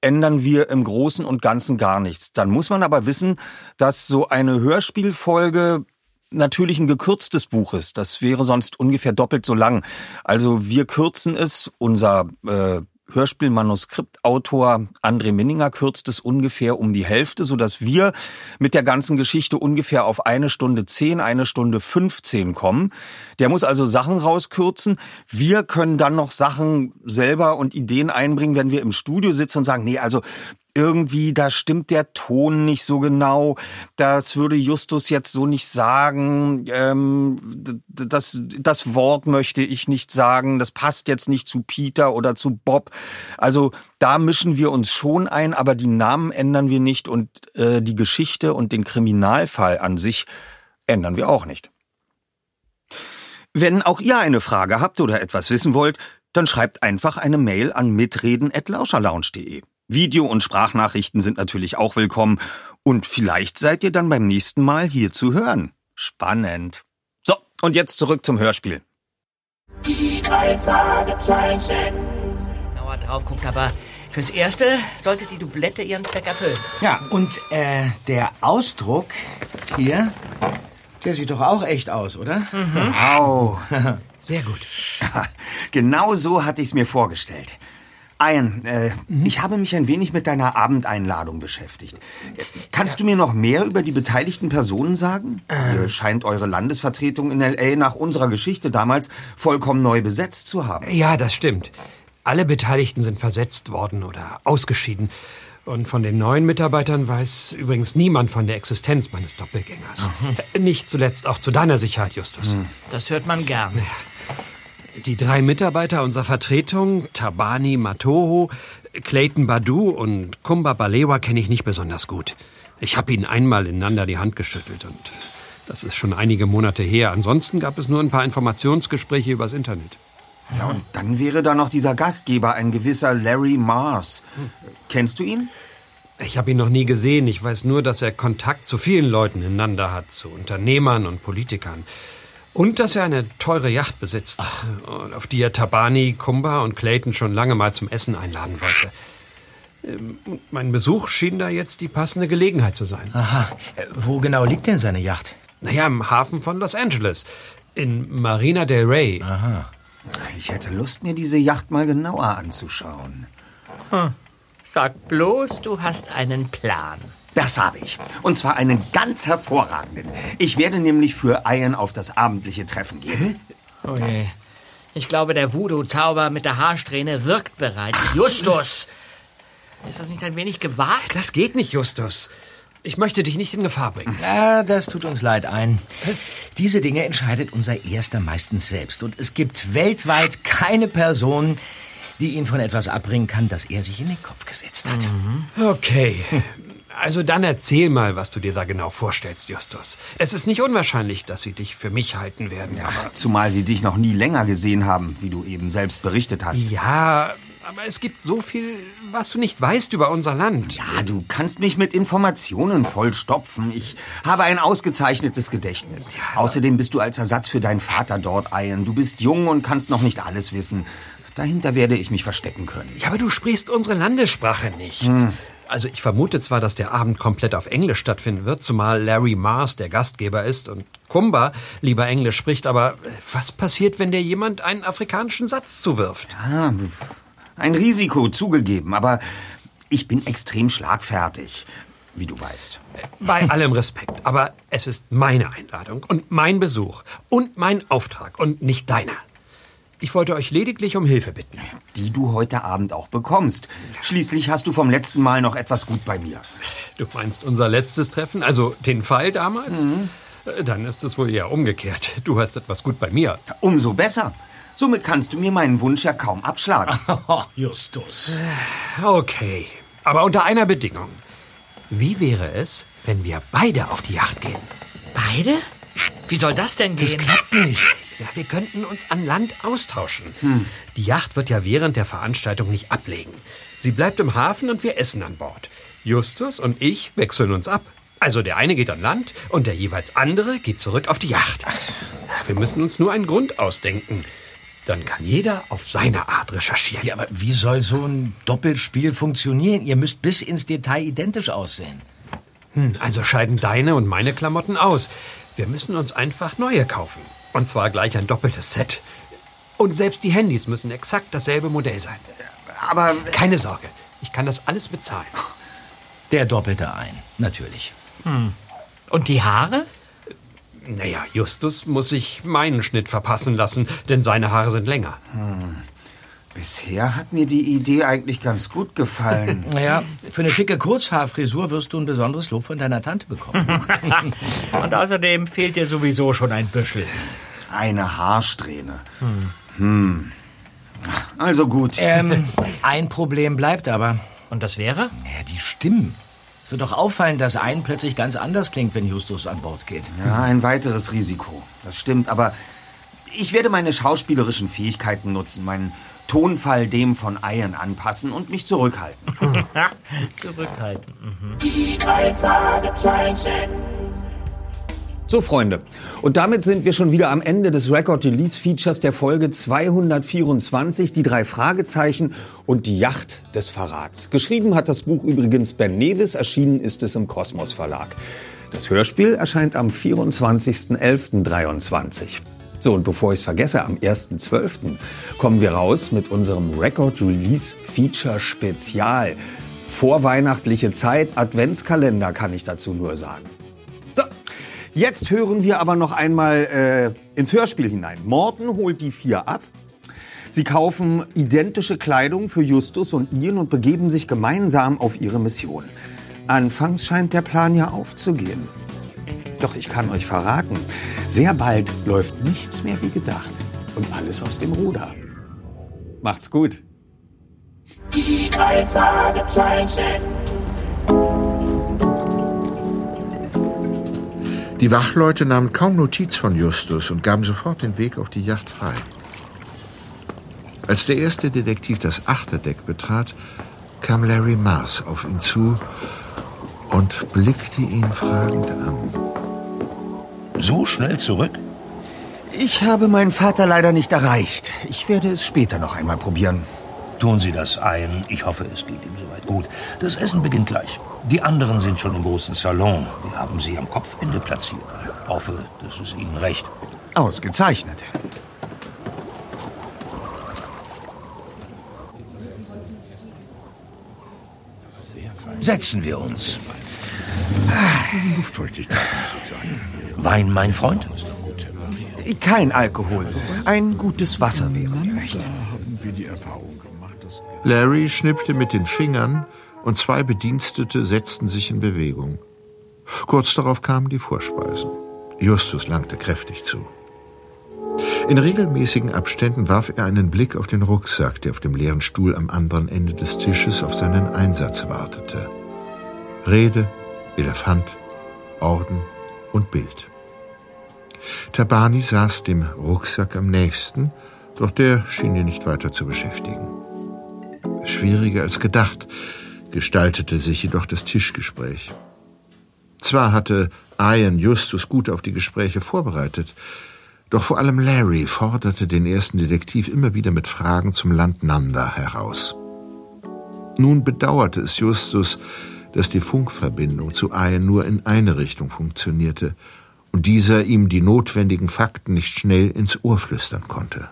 [SPEAKER 1] ändern wir im Großen und Ganzen gar nichts. Dann muss man aber wissen, dass so eine Hörspielfolge natürlich ein gekürztes Buch ist. Das wäre sonst ungefähr doppelt so lang. Also wir kürzen es, unser äh, Hörspielmanuskriptautor André Minninger kürzt es ungefähr um die Hälfte, so dass wir mit der ganzen Geschichte ungefähr auf eine Stunde zehn, eine Stunde 15 kommen. Der muss also Sachen rauskürzen. Wir können dann noch Sachen selber und Ideen einbringen, wenn wir im Studio sitzen und sagen, nee, also irgendwie, da stimmt der Ton nicht so genau. Das würde Justus jetzt so nicht sagen. Ähm, das, das Wort möchte ich nicht sagen. Das passt jetzt nicht zu Peter oder zu Bob. Also da mischen wir uns schon ein, aber die Namen ändern wir nicht und äh, die Geschichte und den Kriminalfall an sich ändern wir auch nicht. Wenn auch ihr eine Frage habt oder etwas wissen wollt, dann schreibt einfach eine Mail an mitreden@lauscherlounge.de. Video- und Sprachnachrichten sind natürlich auch willkommen. Und vielleicht seid ihr dann beim nächsten Mal hier zu hören. Spannend. So, und jetzt zurück zum Hörspiel.
[SPEAKER 4] Die drei Fragezeichen.
[SPEAKER 2] Genauer drauf guckt, aber fürs Erste sollte die Doublette ihren Zweck erfüllen.
[SPEAKER 5] Ja, und äh, der Ausdruck hier, der sieht doch auch echt aus, oder?
[SPEAKER 1] Wow.
[SPEAKER 2] Sehr gut.
[SPEAKER 1] genau so hatte ich es mir vorgestellt. Ian, äh, ich habe mich ein wenig mit deiner Abendeinladung beschäftigt. Kannst du mir noch mehr über die beteiligten Personen sagen? Ihr scheint eure Landesvertretung in L.A. nach unserer Geschichte damals vollkommen neu besetzt zu haben.
[SPEAKER 6] Ja, das stimmt. Alle Beteiligten sind versetzt worden oder ausgeschieden. Und von den neuen Mitarbeitern weiß übrigens niemand von der Existenz meines Doppelgängers. Äh, Nicht zuletzt auch zu deiner Sicherheit, Justus.
[SPEAKER 2] Das hört man gern.
[SPEAKER 6] Die drei Mitarbeiter unserer Vertretung, Tabani Matoho, Clayton Badu und Kumba Balewa, kenne ich nicht besonders gut. Ich habe ihnen einmal ineinander die Hand geschüttelt und das ist schon einige Monate her. Ansonsten gab es nur ein paar Informationsgespräche übers Internet.
[SPEAKER 1] Ja, und dann wäre da noch dieser Gastgeber, ein gewisser Larry Mars. Kennst du ihn?
[SPEAKER 6] Ich habe ihn noch nie gesehen. Ich weiß nur, dass er Kontakt zu vielen Leuten ineinander hat, zu Unternehmern und Politikern. Und dass er eine teure Yacht besitzt, und auf die er Tabani, Kumba und Clayton schon lange mal zum Essen einladen wollte. Ähm, Mein Besuch schien da jetzt die passende Gelegenheit zu sein.
[SPEAKER 5] Aha. Äh, Wo genau liegt denn seine Yacht?
[SPEAKER 6] Naja, im Hafen von Los Angeles. In Marina del Rey.
[SPEAKER 5] Aha.
[SPEAKER 1] Ich hätte Lust, mir diese Yacht mal genauer anzuschauen.
[SPEAKER 2] Sag bloß, du hast einen Plan.
[SPEAKER 1] Das habe ich. Und zwar einen ganz hervorragenden. Ich werde nämlich für Ian auf das abendliche Treffen gehen.
[SPEAKER 2] Oh je. Ich glaube, der Voodoo-Zauber mit der Haarsträhne wirkt bereits. Justus! Ist das nicht ein wenig gewagt?
[SPEAKER 6] Das geht nicht, Justus. Ich möchte dich nicht in Gefahr bringen.
[SPEAKER 5] Ja, das tut uns leid ein. Diese Dinge entscheidet unser Erster meistens selbst. Und es gibt weltweit keine Person, die ihn von etwas abbringen kann, das er sich in den Kopf gesetzt hat.
[SPEAKER 6] Okay. Also dann erzähl mal, was du dir da genau vorstellst, Justus. Es ist nicht unwahrscheinlich, dass sie dich für mich halten werden. aber
[SPEAKER 1] Zumal sie dich noch nie länger gesehen haben, wie du eben selbst berichtet hast.
[SPEAKER 6] ja, aber es gibt so viel, was du nicht weißt über unser Land.
[SPEAKER 1] Ja, du kannst mich mit Informationen vollstopfen. Ich habe ein ausgezeichnetes Gedächtnis. Außerdem bist du als Ersatz für deinen Vater dort, Ian. Du bist jung und kannst noch nicht alles wissen. Dahinter werde ich mich verstecken können.
[SPEAKER 6] Ja, aber du sprichst unsere Landessprache nicht. Also ich vermute zwar, dass der Abend komplett auf Englisch stattfinden wird, zumal Larry Mars der Gastgeber ist und Kumba lieber Englisch spricht, aber was passiert, wenn dir jemand einen afrikanischen Satz zuwirft?
[SPEAKER 1] Ah, ein Risiko zugegeben, aber ich bin extrem schlagfertig, wie du weißt.
[SPEAKER 6] Bei allem Respekt, aber es ist meine Einladung und mein Besuch und mein Auftrag und nicht deiner. Ich wollte euch lediglich um Hilfe bitten.
[SPEAKER 1] Die du heute Abend auch bekommst. Schließlich hast du vom letzten Mal noch etwas gut bei mir.
[SPEAKER 6] Du meinst unser letztes Treffen, also den Fall damals? Äh, Dann ist es wohl eher umgekehrt. Du hast etwas gut bei mir.
[SPEAKER 1] Umso besser. Somit kannst du mir meinen Wunsch ja kaum abschlagen.
[SPEAKER 5] Oh, Justus.
[SPEAKER 6] Okay, aber unter einer Bedingung. Wie wäre es, wenn wir beide auf die Yacht gehen?
[SPEAKER 2] Beide? Wie soll das denn gehen?
[SPEAKER 6] klappt nicht. Ja, wir könnten uns an Land austauschen. Die Yacht wird ja während der Veranstaltung nicht ablegen. Sie bleibt im Hafen und wir essen an Bord. Justus und ich wechseln uns ab. Also der eine geht an Land und der jeweils andere geht zurück auf die Yacht. Wir müssen uns nur einen Grund ausdenken. Dann kann jeder auf seine Art recherchieren.
[SPEAKER 5] Ja, aber wie soll so ein Doppelspiel funktionieren? Ihr müsst bis ins Detail identisch aussehen.
[SPEAKER 6] Hm, also scheiden deine und meine Klamotten aus. Wir müssen uns einfach neue kaufen. Und zwar gleich ein doppeltes Set. Und selbst die Handys müssen exakt dasselbe Modell sein.
[SPEAKER 1] aber...
[SPEAKER 6] Keine Sorge, ich kann das alles bezahlen.
[SPEAKER 5] Der doppelte ein, natürlich.
[SPEAKER 2] Hm. Und die Haare?
[SPEAKER 6] Naja, Justus muss sich meinen Schnitt verpassen lassen, denn seine Haare sind länger.
[SPEAKER 1] Hm. Bisher hat mir die Idee eigentlich ganz gut gefallen.
[SPEAKER 5] Naja, für eine schicke Kurzhaarfrisur wirst du ein besonderes Lob von deiner Tante bekommen.
[SPEAKER 2] Und außerdem fehlt dir sowieso schon ein Büschel.
[SPEAKER 1] Eine Haarsträhne. Hm. hm. Also gut.
[SPEAKER 5] Ähm, ein Problem bleibt aber.
[SPEAKER 2] Und das wäre?
[SPEAKER 5] Ja, die Stimmen. Es wird doch auffallen, dass ein plötzlich ganz anders klingt, wenn Justus an Bord geht.
[SPEAKER 1] Ja, ein weiteres Risiko. Das stimmt, aber ich werde meine schauspielerischen Fähigkeiten nutzen, meinen Tonfall dem von Ian anpassen und mich zurückhalten.
[SPEAKER 2] zurückhalten. Mhm.
[SPEAKER 4] Die drei Fragezeichen.
[SPEAKER 1] So, Freunde. Und damit sind wir schon wieder am Ende des Record Release Features der Folge 224, die drei Fragezeichen und die Yacht des Verrats. Geschrieben hat das Buch übrigens Ben Nevis, erschienen ist es im Kosmos Verlag. Das Hörspiel erscheint am 24.11.23. So, und bevor ich es vergesse, am 1.12. kommen wir raus mit unserem Record Release Feature Spezial. Vorweihnachtliche Zeit, Adventskalender kann ich dazu nur sagen. So, jetzt hören wir aber noch einmal äh, ins Hörspiel hinein. Morten holt die vier ab. Sie kaufen identische Kleidung für Justus und Ian und begeben sich gemeinsam auf ihre Mission. Anfangs scheint der Plan ja aufzugehen. Doch ich kann euch verraten, sehr bald läuft nichts mehr wie gedacht und alles aus dem Ruder. Macht's gut.
[SPEAKER 4] Die drei Fragezeichen.
[SPEAKER 11] Die Wachleute nahmen kaum Notiz von Justus und gaben sofort den Weg auf die Yacht frei. Als der erste Detektiv das Achterdeck betrat, kam Larry Mars auf ihn zu und blickte ihn fragend an.
[SPEAKER 12] So schnell zurück?
[SPEAKER 1] Ich habe meinen Vater leider nicht erreicht. Ich werde es später noch einmal probieren.
[SPEAKER 12] Tun Sie das ein. Ich hoffe, es geht ihm soweit gut. Das Essen beginnt gleich. Die anderen sind schon im großen Salon. Wir haben sie am Kopfende platziert. Ich hoffe, das ist Ihnen recht.
[SPEAKER 1] Ausgezeichnet.
[SPEAKER 12] Setzen wir uns.
[SPEAKER 11] Luftfeuchtigkeit, muss ich sagen.
[SPEAKER 12] Wein, mein Freund?
[SPEAKER 1] Kein Alkohol. Ein gutes Wasser wäre mir recht.
[SPEAKER 11] Larry schnippte mit den Fingern und zwei Bedienstete setzten sich in Bewegung. Kurz darauf kamen die Vorspeisen. Justus langte kräftig zu. In regelmäßigen Abständen warf er einen Blick auf den Rucksack, der auf dem leeren Stuhl am anderen Ende des Tisches auf seinen Einsatz wartete. Rede, Elefant, Orden und Bild. Tabani saß dem Rucksack am nächsten, doch der schien ihn nicht weiter zu beschäftigen. Schwieriger als gedacht gestaltete sich jedoch das Tischgespräch. Zwar hatte Ian Justus gut auf die Gespräche vorbereitet, doch vor allem Larry forderte den ersten Detektiv immer wieder mit Fragen zum Land Nanda heraus. Nun bedauerte es Justus, dass die Funkverbindung zu Ian nur in eine Richtung funktionierte und dieser ihm die notwendigen Fakten nicht schnell ins Ohr flüstern konnte.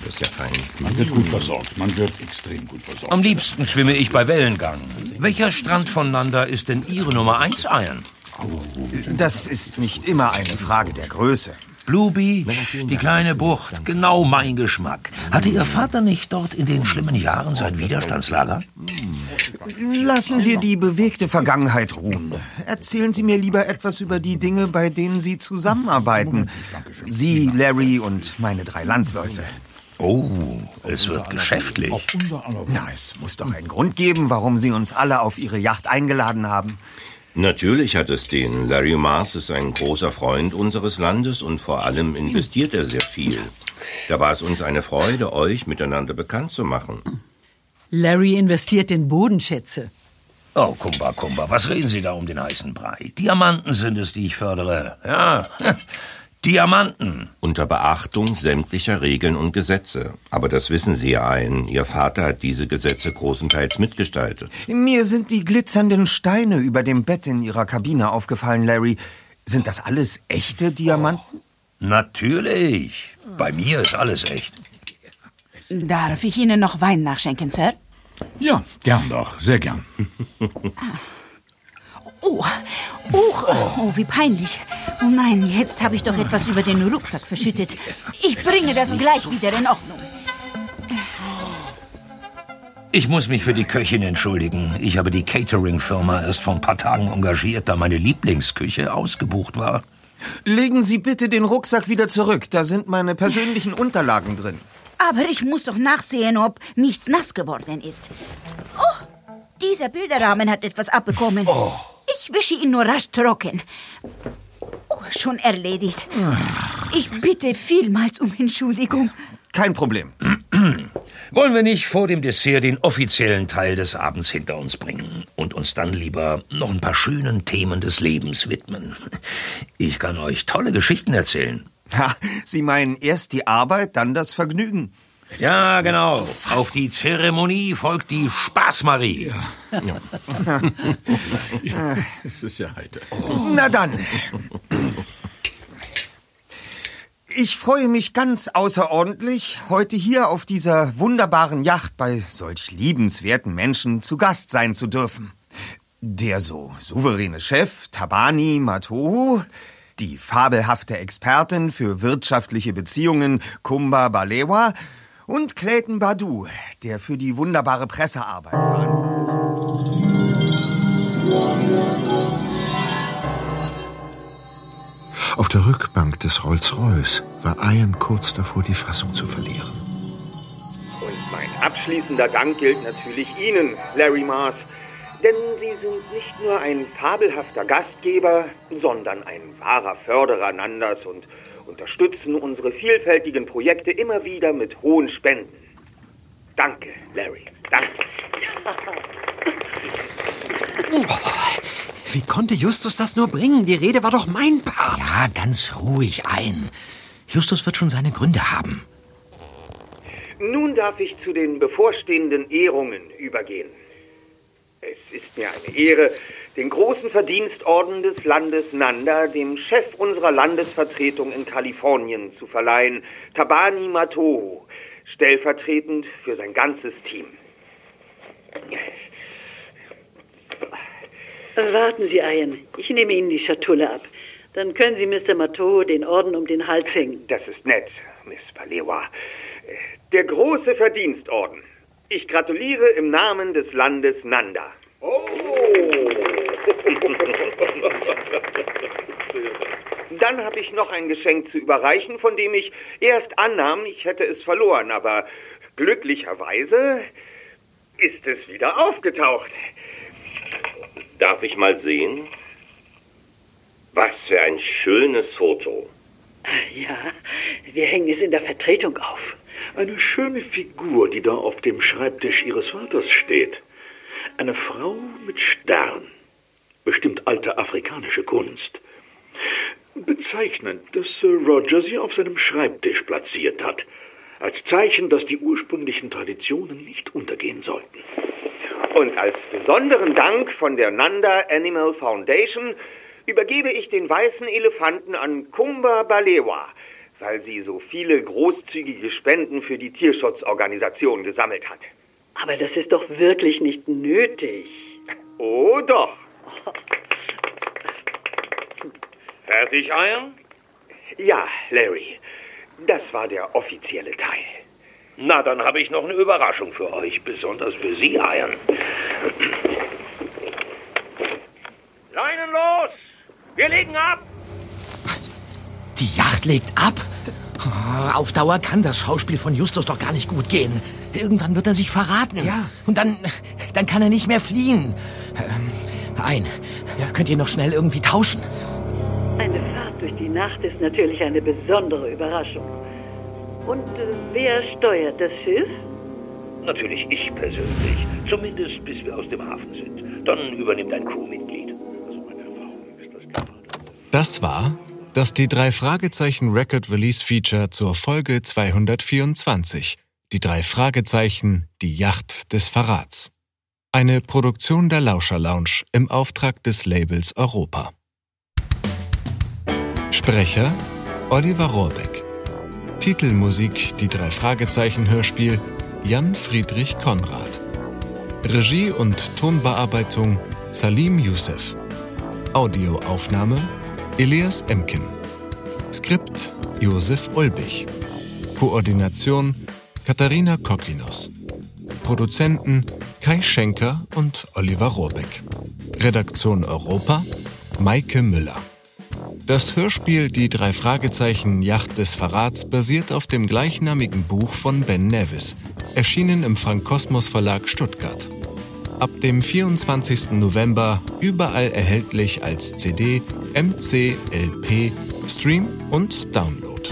[SPEAKER 12] Das ist ja fein.
[SPEAKER 13] Man wird gut versorgt. Man wird extrem gut versorgt.
[SPEAKER 12] Am liebsten schwimme ich bei Wellengang. Welcher Strand von Nanda ist denn Ihre Nummer 1 Iron?
[SPEAKER 1] Das ist nicht immer eine Frage der Größe.
[SPEAKER 12] Blue Beach, die kleine Bucht, genau mein Geschmack. Hatte Ihr Vater nicht dort in den schlimmen Jahren sein Widerstandslager?
[SPEAKER 1] Lassen wir die bewegte Vergangenheit ruhen. Erzählen Sie mir lieber etwas über die Dinge, bei denen Sie zusammenarbeiten. Sie, Larry und meine drei Landsleute.
[SPEAKER 12] Oh, es wird geschäftlich.
[SPEAKER 1] Na, es muss doch einen Grund geben, warum Sie uns alle auf Ihre Yacht eingeladen haben.
[SPEAKER 14] Natürlich hat es den. Larry Mars ist ein großer Freund unseres Landes und vor allem investiert er sehr viel. Da war es uns eine Freude, euch miteinander bekannt zu machen.
[SPEAKER 15] Larry investiert in Bodenschätze.
[SPEAKER 12] Oh, Kumba, Kumba, was reden Sie da um den heißen Brei? Diamanten sind es, die ich fördere. Ja, Diamanten.
[SPEAKER 14] Unter Beachtung sämtlicher Regeln und Gesetze. Aber das wissen Sie ja ein. Ihr Vater hat diese Gesetze großenteils mitgestaltet.
[SPEAKER 1] Mir sind die glitzernden Steine über dem Bett in Ihrer Kabine aufgefallen, Larry. Sind das alles echte Diamanten?
[SPEAKER 12] Natürlich. Bei mir ist alles echt.
[SPEAKER 16] Darf ich Ihnen noch Wein nachschenken, Sir?
[SPEAKER 13] Ja, gern doch, sehr gern.
[SPEAKER 16] Oh, oh, oh, wie peinlich. Oh nein, jetzt habe ich doch etwas über den Rucksack verschüttet. Ich bringe das gleich wieder in Ordnung.
[SPEAKER 12] Ich muss mich für die Köchin entschuldigen. Ich habe die Catering-Firma erst vor ein paar Tagen engagiert, da meine Lieblingsküche ausgebucht war.
[SPEAKER 17] Legen Sie bitte den Rucksack wieder zurück. Da sind meine persönlichen Unterlagen drin.
[SPEAKER 16] Aber ich muss doch nachsehen, ob nichts nass geworden ist. Oh, dieser Bilderrahmen hat etwas abbekommen. Ich wische ihn nur rasch trocken. Oh, schon erledigt. Ich bitte vielmals um Entschuldigung.
[SPEAKER 17] Kein Problem.
[SPEAKER 12] Wollen wir nicht vor dem Dessert den offiziellen Teil des Abends hinter uns bringen und uns dann lieber noch ein paar schönen Themen des Lebens widmen? Ich kann euch tolle Geschichten erzählen.
[SPEAKER 17] Ha, Sie meinen erst die Arbeit, dann das Vergnügen.
[SPEAKER 12] Ja, genau. Auf die Zeremonie folgt die Spaßmarie.
[SPEAKER 13] Ja, es ist ja heiter.
[SPEAKER 17] Na dann. Ich freue mich ganz außerordentlich, heute hier auf dieser wunderbaren Yacht bei solch liebenswerten Menschen zu Gast sein zu dürfen. Der so souveräne Chef Tabani Matohu, die fabelhafte Expertin für wirtschaftliche Beziehungen Kumba Balewa und Clayton Badu, der für die wunderbare Pressearbeit verantwortlich
[SPEAKER 11] Auf der Rückbank des Rolls-Royce war Ian kurz davor, die Fassung zu verlieren.
[SPEAKER 1] Und mein abschließender Dank gilt natürlich Ihnen, Larry Mars. Denn Sie sind nicht nur ein fabelhafter Gastgeber, sondern ein wahrer Förderer Nanders und unterstützen unsere vielfältigen Projekte immer wieder mit hohen Spenden. Danke, Larry. Danke.
[SPEAKER 6] Wie konnte Justus das nur bringen? Die Rede war doch mein Part.
[SPEAKER 5] Ja, ganz ruhig ein. Justus wird schon seine Gründe haben.
[SPEAKER 1] Nun darf ich zu den bevorstehenden Ehrungen übergehen. Es ist mir eine Ehre, den großen Verdienstorden des Landes Nanda dem Chef unserer Landesvertretung in Kalifornien zu verleihen, Tabani Matohu, stellvertretend für sein ganzes Team.
[SPEAKER 15] Warten Sie, Ian. Ich nehme Ihnen die Schatulle ab. Dann können Sie Mr. Matto den Orden um den Hals hängen.
[SPEAKER 1] Das ist nett, Miss Palewa. Der große Verdienstorden. Ich gratuliere im Namen des Landes Nanda. Oh! Dann habe ich noch ein Geschenk zu überreichen, von dem ich erst annahm, ich hätte es verloren, aber glücklicherweise ist es wieder aufgetaucht.
[SPEAKER 14] Darf ich mal sehen? Was für ein schönes Foto.
[SPEAKER 15] Ja, wir hängen es in der Vertretung auf.
[SPEAKER 13] Eine schöne Figur, die da auf dem Schreibtisch Ihres Vaters steht. Eine Frau mit Stern. Bestimmt alte afrikanische Kunst. Bezeichnend, dass Sir Roger sie auf seinem Schreibtisch platziert hat. Als Zeichen, dass die ursprünglichen Traditionen nicht untergehen sollten.
[SPEAKER 1] Und als besonderen Dank von der Nanda Animal Foundation übergebe ich den weißen Elefanten an Kumba Balewa, weil sie so viele großzügige Spenden für die Tierschutzorganisation gesammelt hat.
[SPEAKER 15] Aber das ist doch wirklich nicht nötig.
[SPEAKER 1] Oh doch.
[SPEAKER 12] Fertig, Ian?
[SPEAKER 1] Ja, Larry. Das war der offizielle Teil.
[SPEAKER 12] Na, dann habe ich noch eine Überraschung für euch, besonders für Sie, Ian. Leinen los! Wir legen ab!
[SPEAKER 5] Die Yacht legt ab? Oh, Auf Dauer kann das Schauspiel von Justus doch gar nicht gut gehen. Irgendwann wird er sich verraten. Ja. Und dann, dann kann er nicht mehr fliehen. Ähm, ein, ja, könnt ihr noch schnell irgendwie tauschen?
[SPEAKER 15] Eine Fahrt durch die Nacht ist natürlich eine besondere Überraschung. Und äh, wer steuert das Schiff?
[SPEAKER 12] Natürlich ich persönlich. Zumindest bis wir aus dem Hafen sind. Dann übernimmt ein Crewmitglied.
[SPEAKER 3] Das war das die drei Fragezeichen Record Release Feature zur Folge 224. Die drei Fragezeichen, die Yacht des Verrats. Eine Produktion der Lauscher Lounge im Auftrag des Labels Europa. Sprecher Oliver Rohrbeck. Titelmusik Die drei Fragezeichen Hörspiel Jan Friedrich Konrad. Regie und Tonbearbeitung Salim Youssef. Audioaufnahme Elias Emken. Skript Josef Ulbich. Koordination Katharina Kokinos. Produzenten Kai Schenker und Oliver Rohrbeck. Redaktion Europa Maike Müller. Das Hörspiel Die drei Fragezeichen Yacht des Verrats basiert auf dem gleichnamigen Buch von Ben Nevis, erschienen im Frank Kosmos Verlag Stuttgart. Ab dem 24. November überall erhältlich als CD, MC, LP, Stream und Download.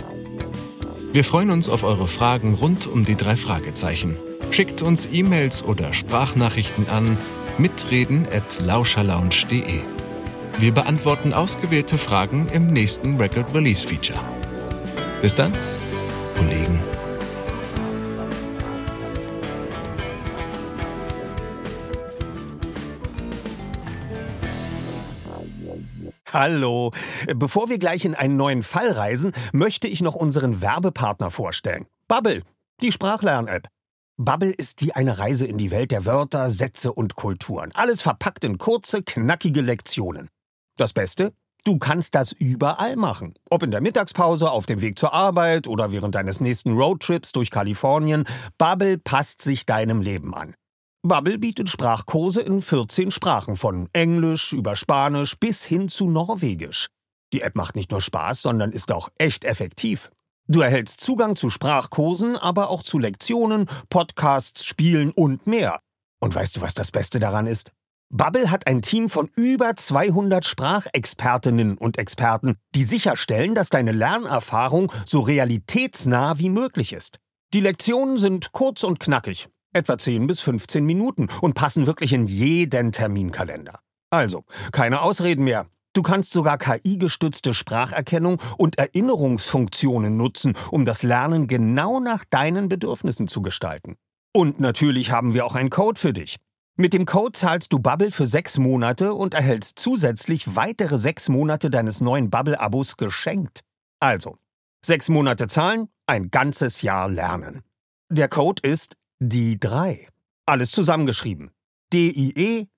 [SPEAKER 3] Wir freuen uns auf eure Fragen rund um die drei Fragezeichen. Schickt uns E-Mails oder Sprachnachrichten an mitreden at lauscherlounge.de. Wir beantworten ausgewählte Fragen im nächsten Record Release Feature. Bis dann,
[SPEAKER 1] Hallo. Bevor wir gleich in einen neuen Fall reisen, möchte ich noch unseren Werbepartner vorstellen. Bubble, die Sprachlern-App. Bubble ist wie eine Reise in die Welt der Wörter, Sätze und Kulturen. Alles verpackt in kurze, knackige Lektionen. Das Beste? Du kannst das überall machen. Ob in der Mittagspause, auf dem Weg zur Arbeit oder während deines nächsten Roadtrips durch Kalifornien. Bubble passt sich deinem Leben an. Bubble bietet Sprachkurse in 14 Sprachen, von Englisch über Spanisch bis hin zu Norwegisch. Die App macht nicht nur Spaß, sondern ist auch echt effektiv. Du erhältst Zugang zu Sprachkursen, aber auch zu Lektionen, Podcasts, Spielen und mehr. Und weißt du, was das Beste daran ist? Bubble hat ein Team von über 200 Sprachexpertinnen und Experten, die sicherstellen, dass deine Lernerfahrung so realitätsnah wie möglich ist. Die Lektionen sind kurz und knackig, etwa 10 bis 15 Minuten und passen wirklich in jeden Terminkalender. Also, keine Ausreden mehr. Du kannst sogar KI-gestützte Spracherkennung und Erinnerungsfunktionen nutzen, um das Lernen genau nach deinen Bedürfnissen zu gestalten. Und natürlich haben wir auch einen Code für dich. Mit dem Code zahlst du Bubble für sechs Monate und erhältst zusätzlich weitere sechs Monate deines neuen Bubble-Abos geschenkt. Also, sechs Monate zahlen, ein ganzes Jahr lernen. Der Code ist die 3. Alles zusammengeschrieben. D-I-E-D-R-E-I.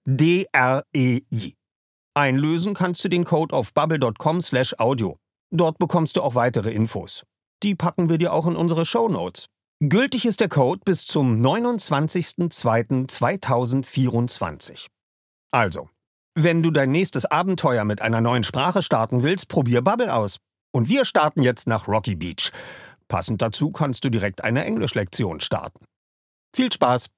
[SPEAKER 1] Einlösen kannst du den Code auf bubble.com slash audio. Dort bekommst du auch weitere Infos. Die packen wir dir auch in unsere Show Notes. Gültig ist der Code bis zum 29.02.2024. Also, wenn du dein nächstes Abenteuer mit einer neuen Sprache starten willst, probier Bubble aus. Und wir starten jetzt nach Rocky Beach. Passend dazu kannst du direkt eine Englischlektion starten. Viel Spaß!